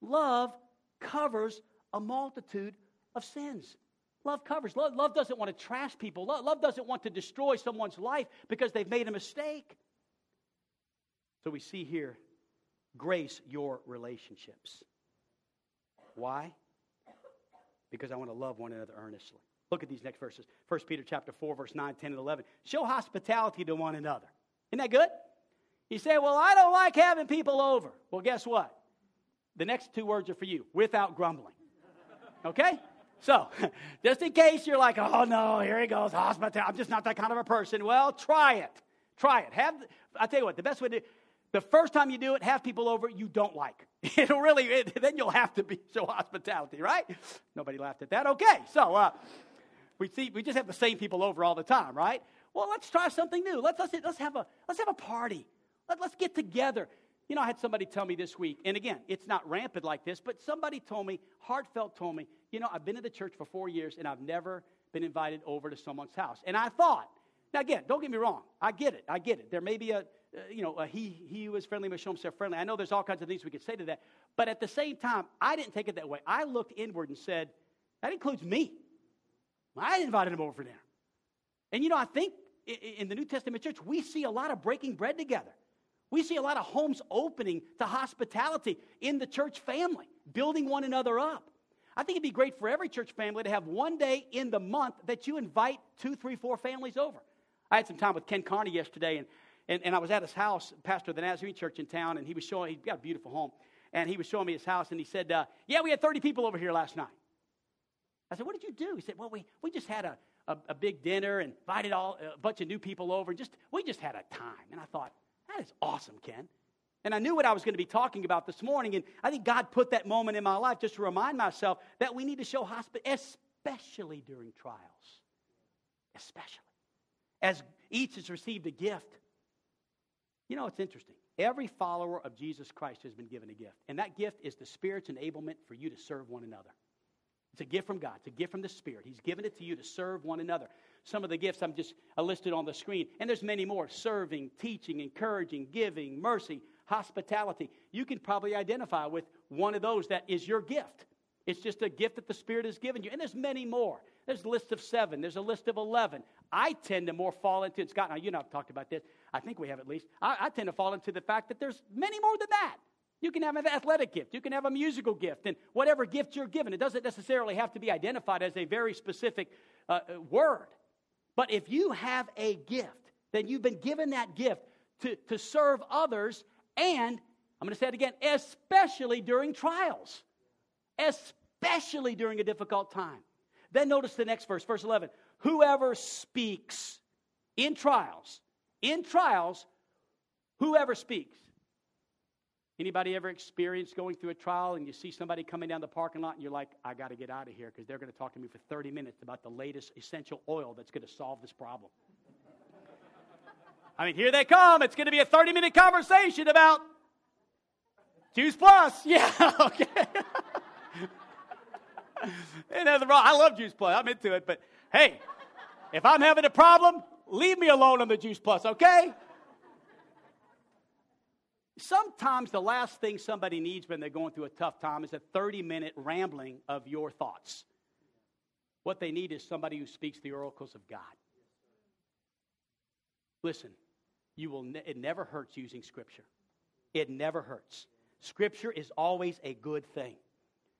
Love covers a multitude of sins. Love covers. Love, love doesn't want to trash people. Love, love doesn't want to destroy someone's life because they've made a mistake. So we see here grace your relationships. Why? Because I want to love one another earnestly. Look at these next verses. 1 Peter chapter 4, verse 9, 10, and 11. Show hospitality to one another. Isn't that good? You say, well, I don't like having people over. Well, guess what? The next two words are for you without grumbling. Okay? So, just in case you're like, oh no, here he goes, hospitality. I'm just not that kind of a person. Well, try it. Try it. Have, I tell you what, the best way to the first time you do it, have people over you don't like. It'll really, it, then you'll have to be show hospitality, right? Nobody laughed at that. Okay, so uh, we see we just have the same people over all the time, right? Well, let's try something new. Let's let's, let's have a let's have a party. Let, let's get together. You know, I had somebody tell me this week, and again, it's not rampant like this, but somebody told me, heartfelt told me, you know, I've been in the church for four years and I've never been invited over to someone's house. And I thought, now again, don't get me wrong, I get it, I get it. There may be a, you know, uh, he, he was friendly must show himself friendly. I know there's all kinds of things we could say to that. But at the same time, I didn't take it that way. I looked inward and said, that includes me. I invited him over for dinner. And, you know, I think in the New Testament church, we see a lot of breaking bread together. We see a lot of homes opening to hospitality in the church family, building one another up. I think it'd be great for every church family to have one day in the month that you invite two, three, four families over. I had some time with Ken Carney yesterday, and and, and I was at his house, pastor of the Nazarene church in town, and he was showing, he's got a beautiful home. And he was showing me his house, and he said, uh, Yeah, we had 30 people over here last night. I said, What did you do? He said, Well, we, we just had a, a, a big dinner and invited all, a bunch of new people over. Just, we just had a time. And I thought, That is awesome, Ken. And I knew what I was going to be talking about this morning. And I think God put that moment in my life just to remind myself that we need to show hospitality, especially during trials. Especially. As each has received a gift you know, it's interesting. Every follower of Jesus Christ has been given a gift, and that gift is the Spirit's enablement for you to serve one another. It's a gift from God. It's a gift from the Spirit. He's given it to you to serve one another. Some of the gifts I'm just listed on the screen, and there's many more: serving, teaching, encouraging, giving, mercy, hospitality. You can probably identify with one of those that is your gift. It's just a gift that the Spirit has given you, and there's many more. There's a list of seven. There's a list of eleven. I tend to more fall into it. Scott, now you and I have talked about this. I think we have at least. I, I tend to fall into the fact that there's many more than that. You can have an athletic gift. You can have a musical gift. And whatever gift you're given, it doesn't necessarily have to be identified as a very specific uh, uh word. But if you have a gift, then you've been given that gift to, to serve others and, I'm going to say it again, especially during trials. Especially during a difficult time. Then notice the next verse, verse 11. Whoever speaks in trials in trials, whoever speaks. Anybody ever experienced going through a trial and you see somebody coming down the parking lot and you're like, I got to get out of here because they're going to talk to me for 30 minutes about the latest essential oil that's going to solve this problem. I mean, here they come. It's going to be a 30 minute conversation about Juice Plus. Yeah, okay. and I love Juice Plus. I'm into it. But hey, if I'm having a problem, leave me alone on the Juice Plus, okay? Sometimes the last thing somebody needs when they're going through a tough time is a 30 minute rambling of your thoughts. What they need is somebody who speaks the oracles of God. Listen, you will ne- it never hurts using Scripture. It never hurts. Scripture is always a good thing.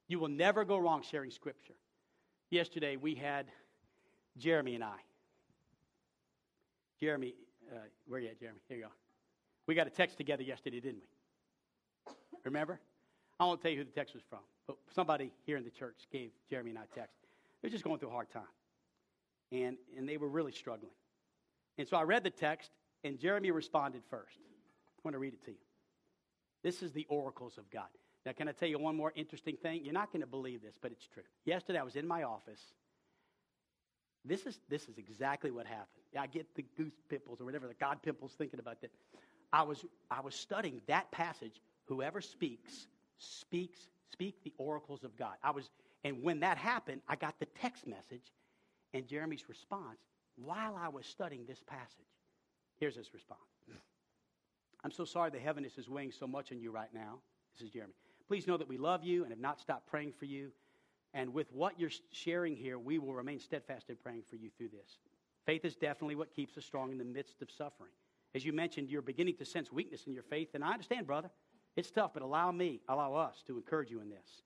You will never go wrong sharing Scripture. Yesterday we had Jeremy and I Jeremy, uh, where you at, Jeremy? Here you go. We got a text together yesterday, didn't we? Remember? I won't tell you who the text was from, but somebody here in the church gave Jeremy and I a text. They're just going through a hard time. And, and they were really struggling. And so I read the text, and Jeremy responded first. I want to read it to you. This is the oracles of God. Now, can I tell you one more interesting thing? You're not going to believe this, but it's true. Yesterday, I was in my office. This is, this is exactly what happened. I get the goose pimples or whatever, the God pimples thinking about that. I was, I was studying that passage. Whoever speaks, speaks Speak the oracles of God. I was, and when that happened, I got the text message and Jeremy's response while I was studying this passage. Here's his response. I'm so sorry the heaviness is weighing so much on you right now. This is Jeremy. Please know that we love you and have not stopped praying for you. And with what you're sharing here, we will remain steadfast in praying for you through this. Faith is definitely what keeps us strong in the midst of suffering. As you mentioned, you're beginning to sense weakness in your faith, and I understand, brother. It's tough, but allow me, allow us to encourage you in this.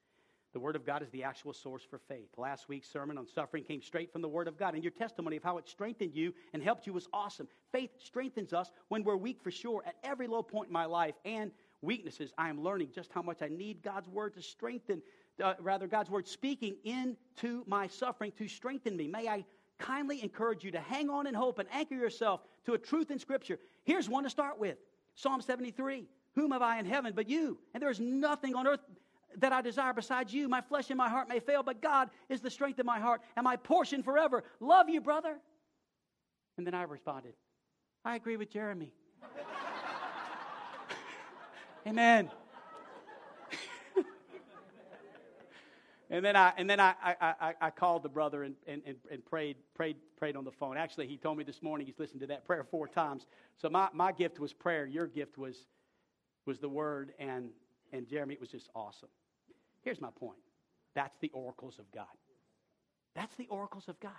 The Word of God is the actual source for faith. Last week's sermon on suffering came straight from the Word of God, and your testimony of how it strengthened you and helped you was awesome. Faith strengthens us when we're weak for sure. At every low point in my life and weaknesses, I am learning just how much I need God's Word to strengthen, uh, rather, God's Word speaking into my suffering to strengthen me. May I kindly encourage you to hang on in hope and anchor yourself to a truth in Scripture. Here's one to start with Psalm 73. Whom have I in heaven but you? And there is nothing on earth that I desire besides you. My flesh and my heart may fail, but God is the strength of my heart and my portion forever. Love you, brother. And then I responded, I agree with Jeremy. Amen. And then I and then I, I, I, I called the brother and, and, and prayed prayed prayed on the phone. Actually, he told me this morning he's listened to that prayer four times. So my, my gift was prayer. Your gift was was the word and and Jeremy, it was just awesome. Here's my point that's the oracles of God. That's the oracles of God.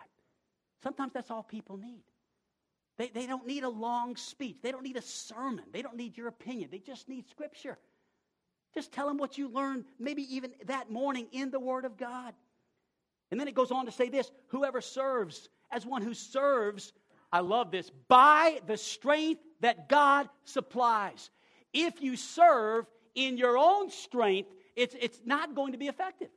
Sometimes that's all people need. They, they don't need a long speech. They don't need a sermon. They don't need your opinion. They just need scripture. Just tell them what you learned, maybe even that morning in the Word of God. And then it goes on to say this whoever serves as one who serves, I love this, by the strength that God supplies. If you serve in your own strength, it's, it's not going to be effective.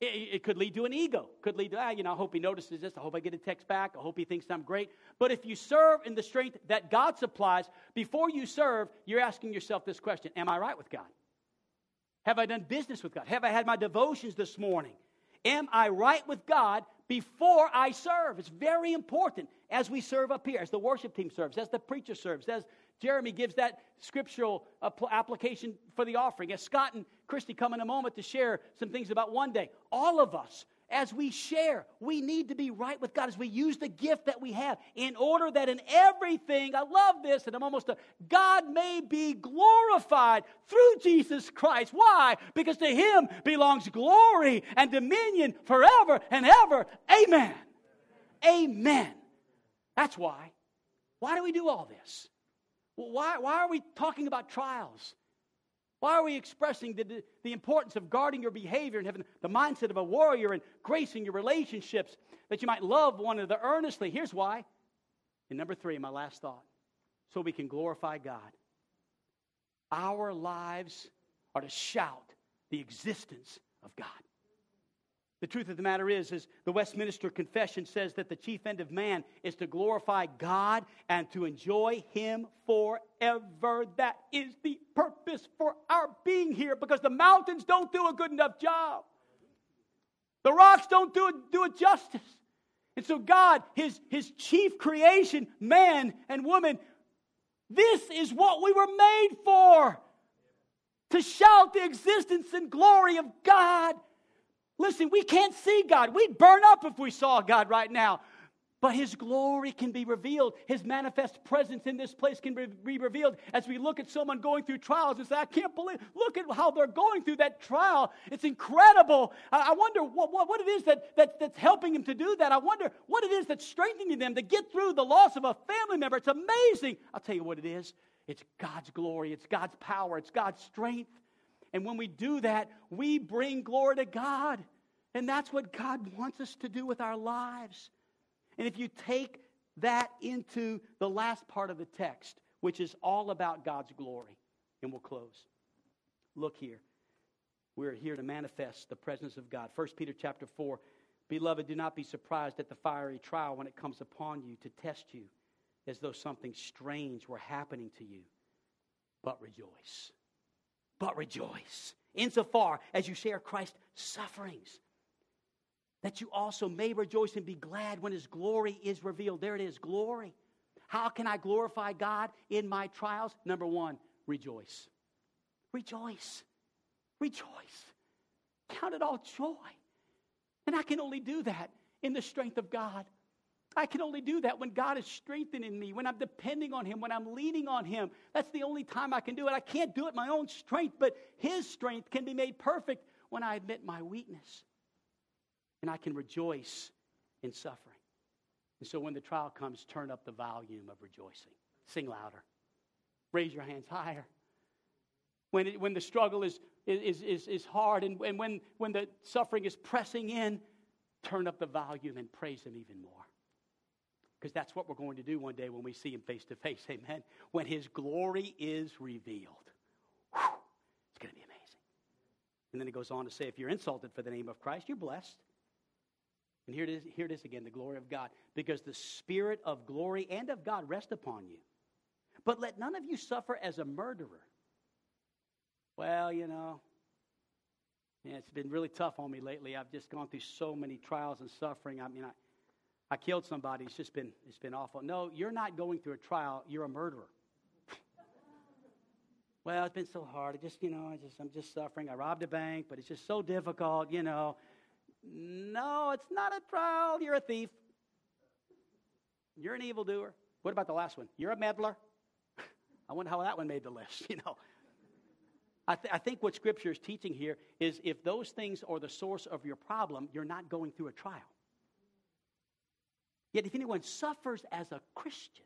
It, it, could lead to an ego. Could lead to, ah, you know, I hope he notices this. I hope I get a text back. I hope he thinks I'm great. But if you serve in the strength that God supplies, before you serve, you're asking yourself this question Am I right with God? Have I done business with God? Have I had my devotions this morning? Am I right with God before I serve? It's very important as we serve up here, as the worship team serves, as the preacher serves, as Jeremy gives that scriptural application for the offering. As Scott and Christy come in a moment to share some things about one day, all of us, as we share, we need to be right with God as we use the gift that we have in order that in everything, I love this, and I'm almost a, God may be glorified through Jesus Christ. Why? Because to Him belongs glory and dominion forever and ever. Amen. Amen. That's why. Why do we do all this? Why, why are we talking about trials? Why are we expressing the, the importance of guarding your behavior and having the mindset of a warrior and gracing your relationships that you might love one another earnestly? Here's why. And number three, my last thought so we can glorify God. Our lives are to shout the existence of God. The truth of the matter is, is the Westminster Confession says that the chief end of man is to glorify God and to enjoy Him forever. That is the purpose for our being here because the mountains don't do a good enough job. The rocks don't do it, do it justice. And so God, his, his chief creation, man and woman, this is what we were made for. To shout the existence and glory of God Listen, we can't see God. We'd burn up if we saw God right now. But His glory can be revealed. His manifest presence in this place can be revealed as we look at someone going through trials and say, I can't believe, look at how they're going through that trial. It's incredible. I wonder what, what, what it is that, that, that's helping them to do that. I wonder what it is that's strengthening them to get through the loss of a family member. It's amazing. I'll tell you what it is it's God's glory, it's God's power, it's God's strength. And when we do that, we bring glory to God. And that's what God wants us to do with our lives. And if you take that into the last part of the text, which is all about God's glory, and we'll close. Look here. We're here to manifest the presence of God. 1 Peter chapter 4. Beloved, do not be surprised at the fiery trial when it comes upon you to test you as though something strange were happening to you. But rejoice but rejoice insofar as you share Christ's sufferings, that you also may rejoice and be glad when his glory is revealed. There it is glory. How can I glorify God in my trials? Number one, rejoice. Rejoice. Rejoice. Count it all joy. And I can only do that in the strength of God. I can only do that when God is strengthening me, when I'm depending on Him, when I'm leaning on Him. That's the only time I can do it. I can't do it my own strength, but His strength can be made perfect when I admit my weakness. And I can rejoice in suffering. And so when the trial comes, turn up the volume of rejoicing. Sing louder. Raise your hands higher. When, it, when the struggle is, is, is, is hard and, and when, when the suffering is pressing in, turn up the volume and praise Him even more. Because that's what we're going to do one day when we see Him face to face. Amen. When His glory is revealed. Whew, it's going to be amazing. And then it goes on to say if you're insulted for the name of Christ, you're blessed. And here it is, here it is again, the glory of God. Because the Spirit of glory and of God rest upon you. But let none of you suffer as a murderer. Well, you know, yeah, it's been really tough on me lately. I've just gone through so many trials and suffering. I mean, I, I killed somebody. It's just been, it's been awful. No, you're not going through a trial. You're a murderer. well, it's been so hard. I just, you know, I just, I'm just suffering. I robbed a bank, but it's just so difficult, you know. No, it's not a trial. You're a thief. You're an evildoer. What about the last one? You're a meddler. I wonder how that one made the list, you know. I, th- I, think what Scripture is teaching here is if those things are the source of your problem, you're not going through a trial. Yet if anyone suffers as a Christian,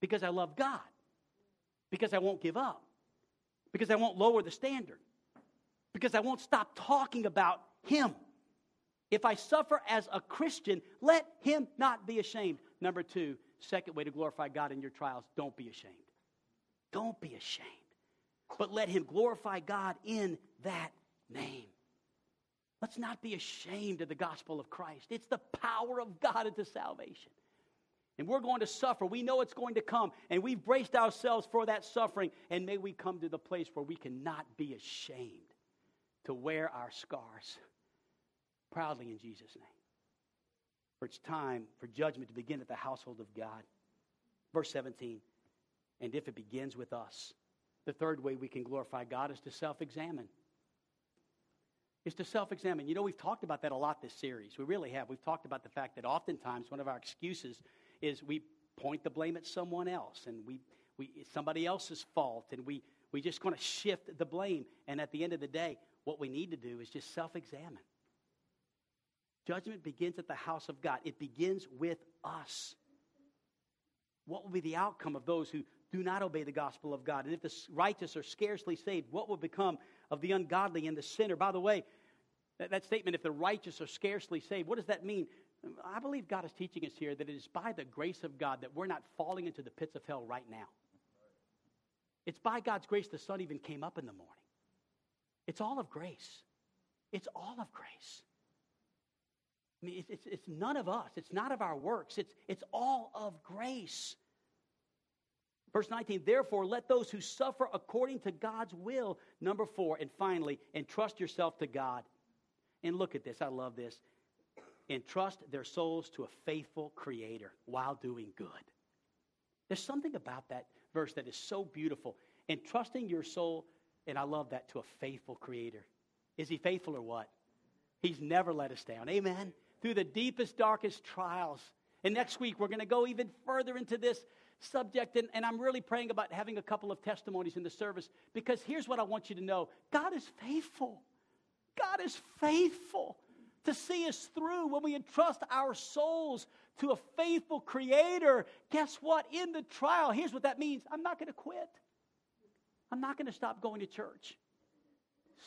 because I love God, because I won't give up, because I won't lower the standard, because I won't stop talking about Him, if I suffer as a Christian, let him not be ashamed. Number two, second way to glorify God in your trials, don't be ashamed. Don't be ashamed. But let him glorify God in that name. Let's not be ashamed of the gospel of Christ. It's the power of God into salvation. And we're going to suffer. We know it's going to come. And we've braced ourselves for that suffering. And may we come to the place where we cannot be ashamed to wear our scars proudly in Jesus' name. For it's time for judgment to begin at the household of God. Verse 17, and if it begins with us, the third way we can glorify God is to self examine. Is to self examine. You know, we've talked about that a lot this series. We really have. We've talked about the fact that oftentimes one of our excuses is we point the blame at someone else and we, we it's somebody else's fault and we, we just going to shift the blame. And at the end of the day, what we need to do is just self examine. Judgment begins at the house of God, it begins with us. What will be the outcome of those who do not obey the gospel of God? And if the righteous are scarcely saved, what will become of the ungodly and the sinner? By the way, that, that statement, if the righteous are scarcely saved, what does that mean? I believe God is teaching us here that it is by the grace of God that we're not falling into the pits of hell right now. It's by God's grace the sun even came up in the morning. It's all of grace. It's all of grace. I mean, it's, it's, it's none of us. It's not of our works. It's, it's all of grace. Verse 19, therefore, let those who suffer according to God's will, number four, and finally, entrust yourself to God. And look at this, I love this. Entrust their souls to a faithful Creator while doing good. There's something about that verse that is so beautiful. Entrusting your soul, and I love that, to a faithful Creator. Is He faithful or what? He's never let us down. Amen through the deepest, darkest trials. And next week, we're going to go even further into this subject. And, and I'm really praying about having a couple of testimonies in the service because here's what I want you to know God is faithful. God is faithful to see us through when we entrust our souls to a faithful creator. Guess what? In the trial, here's what that means I'm not going to quit. I'm not going to stop going to church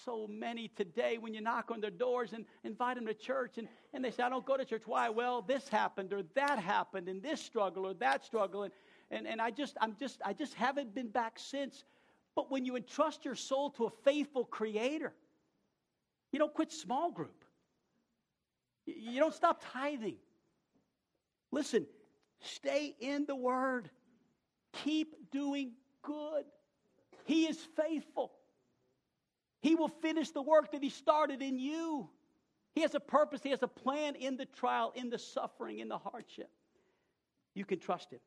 so many today when you knock on their doors and invite them to church and, and they say, I don't go to church. Why? Well, this happened or that happened and this struggle or that struggle. And, and, and I just, I'm just, I just haven't been back since. But when you entrust your soul to a faithful creator, you don't quit small group. You don't stop tithing. Listen, stay in the word. Keep doing good. He is faithful. He will finish the work that He started in you. He has a purpose, He has a plan in the trial, in the suffering, in the hardship. You can trust Him.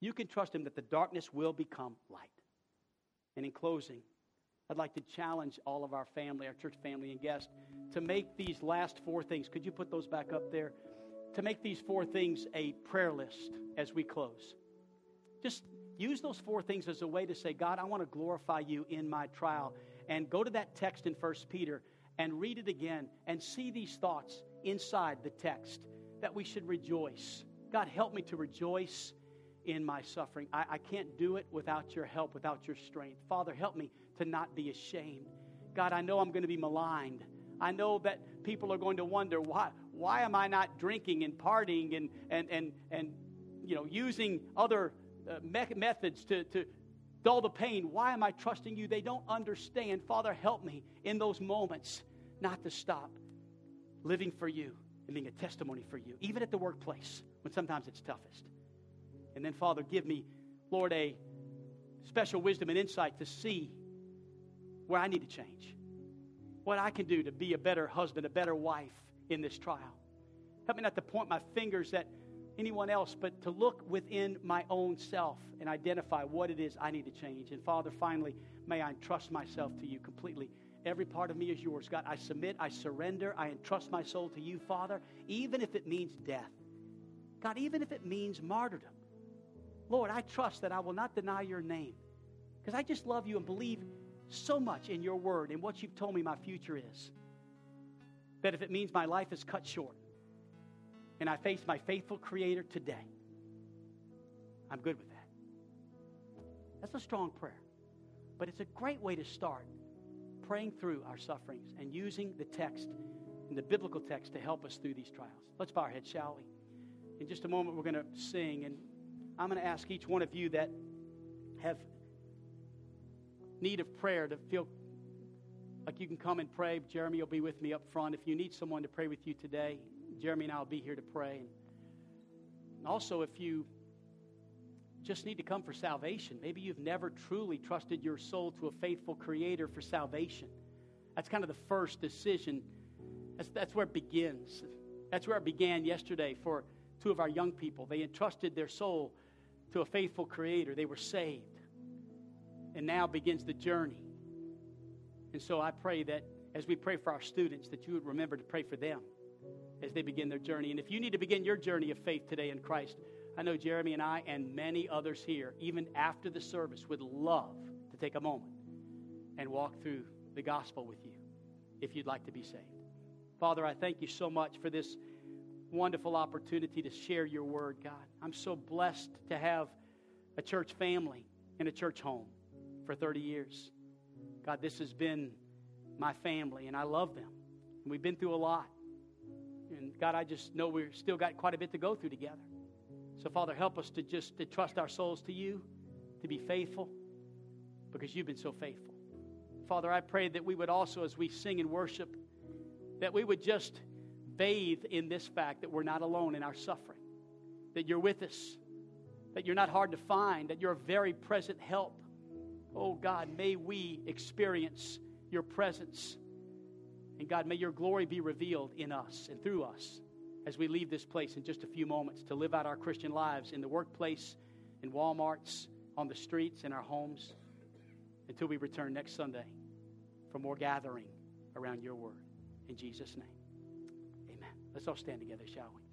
You can trust Him that the darkness will become light. And in closing, I'd like to challenge all of our family, our church family and guests, to make these last four things. Could you put those back up there? To make these four things a prayer list as we close. Just use those four things as a way to say, God, I want to glorify you in my trial. And go to that text in 1 Peter and read it again and see these thoughts inside the text that we should rejoice. God, help me to rejoice in my suffering. I, I, can't do it without your help, without your strength. Father, help me to not be ashamed. God, I know I'm going to be maligned. I know that people are going to wonder why, why am I not drinking and partying and, and, and, and you know, using other uh, me- methods to, to dull the pain? Why am I trusting you? They don't understand. Father, help me in those moments not to stop living for you and being a testimony for you, even at the workplace when sometimes it's toughest. And then, Father, give me, Lord, a special wisdom and insight to see where I need to change, what I can do to be a better husband, a better wife in this trial. Help me not to point my fingers at anyone else, but to look within my own self and identify what it is I need to change. And Father, finally, may I entrust myself to you completely. Every part of me is yours. God, I submit, I surrender, I entrust my soul to you, Father, even if it means death. God, even if it means martyrdom. Lord, I trust that I will not deny your name because I just love you and believe so much in your word and what you've told me my future is. That if it means my life is cut short and I face my faithful Creator today, I'm good with that. That's a strong prayer, but it's a great way to start praying through our sufferings and using the text and the biblical text to help us through these trials. Let's bow our heads, shall we? In just a moment, we're going to sing, and I'm going to ask each one of you that have need of prayer to feel like you can come and pray. Jeremy will be with me up front. If you need someone to pray with you today, Jeremy and I will be here to pray. And also, if you just need to come for salvation, maybe you've never truly trusted your soul to a faithful Creator for salvation. That's kind of the first decision. That's, that's where it begins. That's where it began yesterday for two of our young people. They entrusted their soul to a faithful Creator, they were saved and now begins the journey. And so I pray that as we pray for our students, that you would remember to pray for them as they begin their journey. And if you need to begin your journey of faith today in Christ, I know Jeremy and I and many others here, even after the service, would love to take a moment and walk through the gospel with you if you'd like to be saved. Father, I thank you so much for this wonderful opportunity to share your word, God. I'm so blessed to have a church family and a church home for 30 years. God, this has been my family, and I love them. And we've been through a lot. And God, I just know we've still got quite a bit to go through together. So, Father, help us to just to trust our souls to you, to be faithful, because you've been so faithful. Father, I pray that we would also, as we sing and worship, that we would just bathe in this fact that we're not alone in our suffering, that you're with us, that you're not hard to find, that you're a very present help Oh God, may we experience your presence. And God, may your glory be revealed in us and through us as we leave this place in just a few moments to live out our Christian lives in the workplace, in Walmarts, on the streets, in our homes, until we return next Sunday for more gathering around your word. In Jesus' name, amen. Let's all stand together, shall we?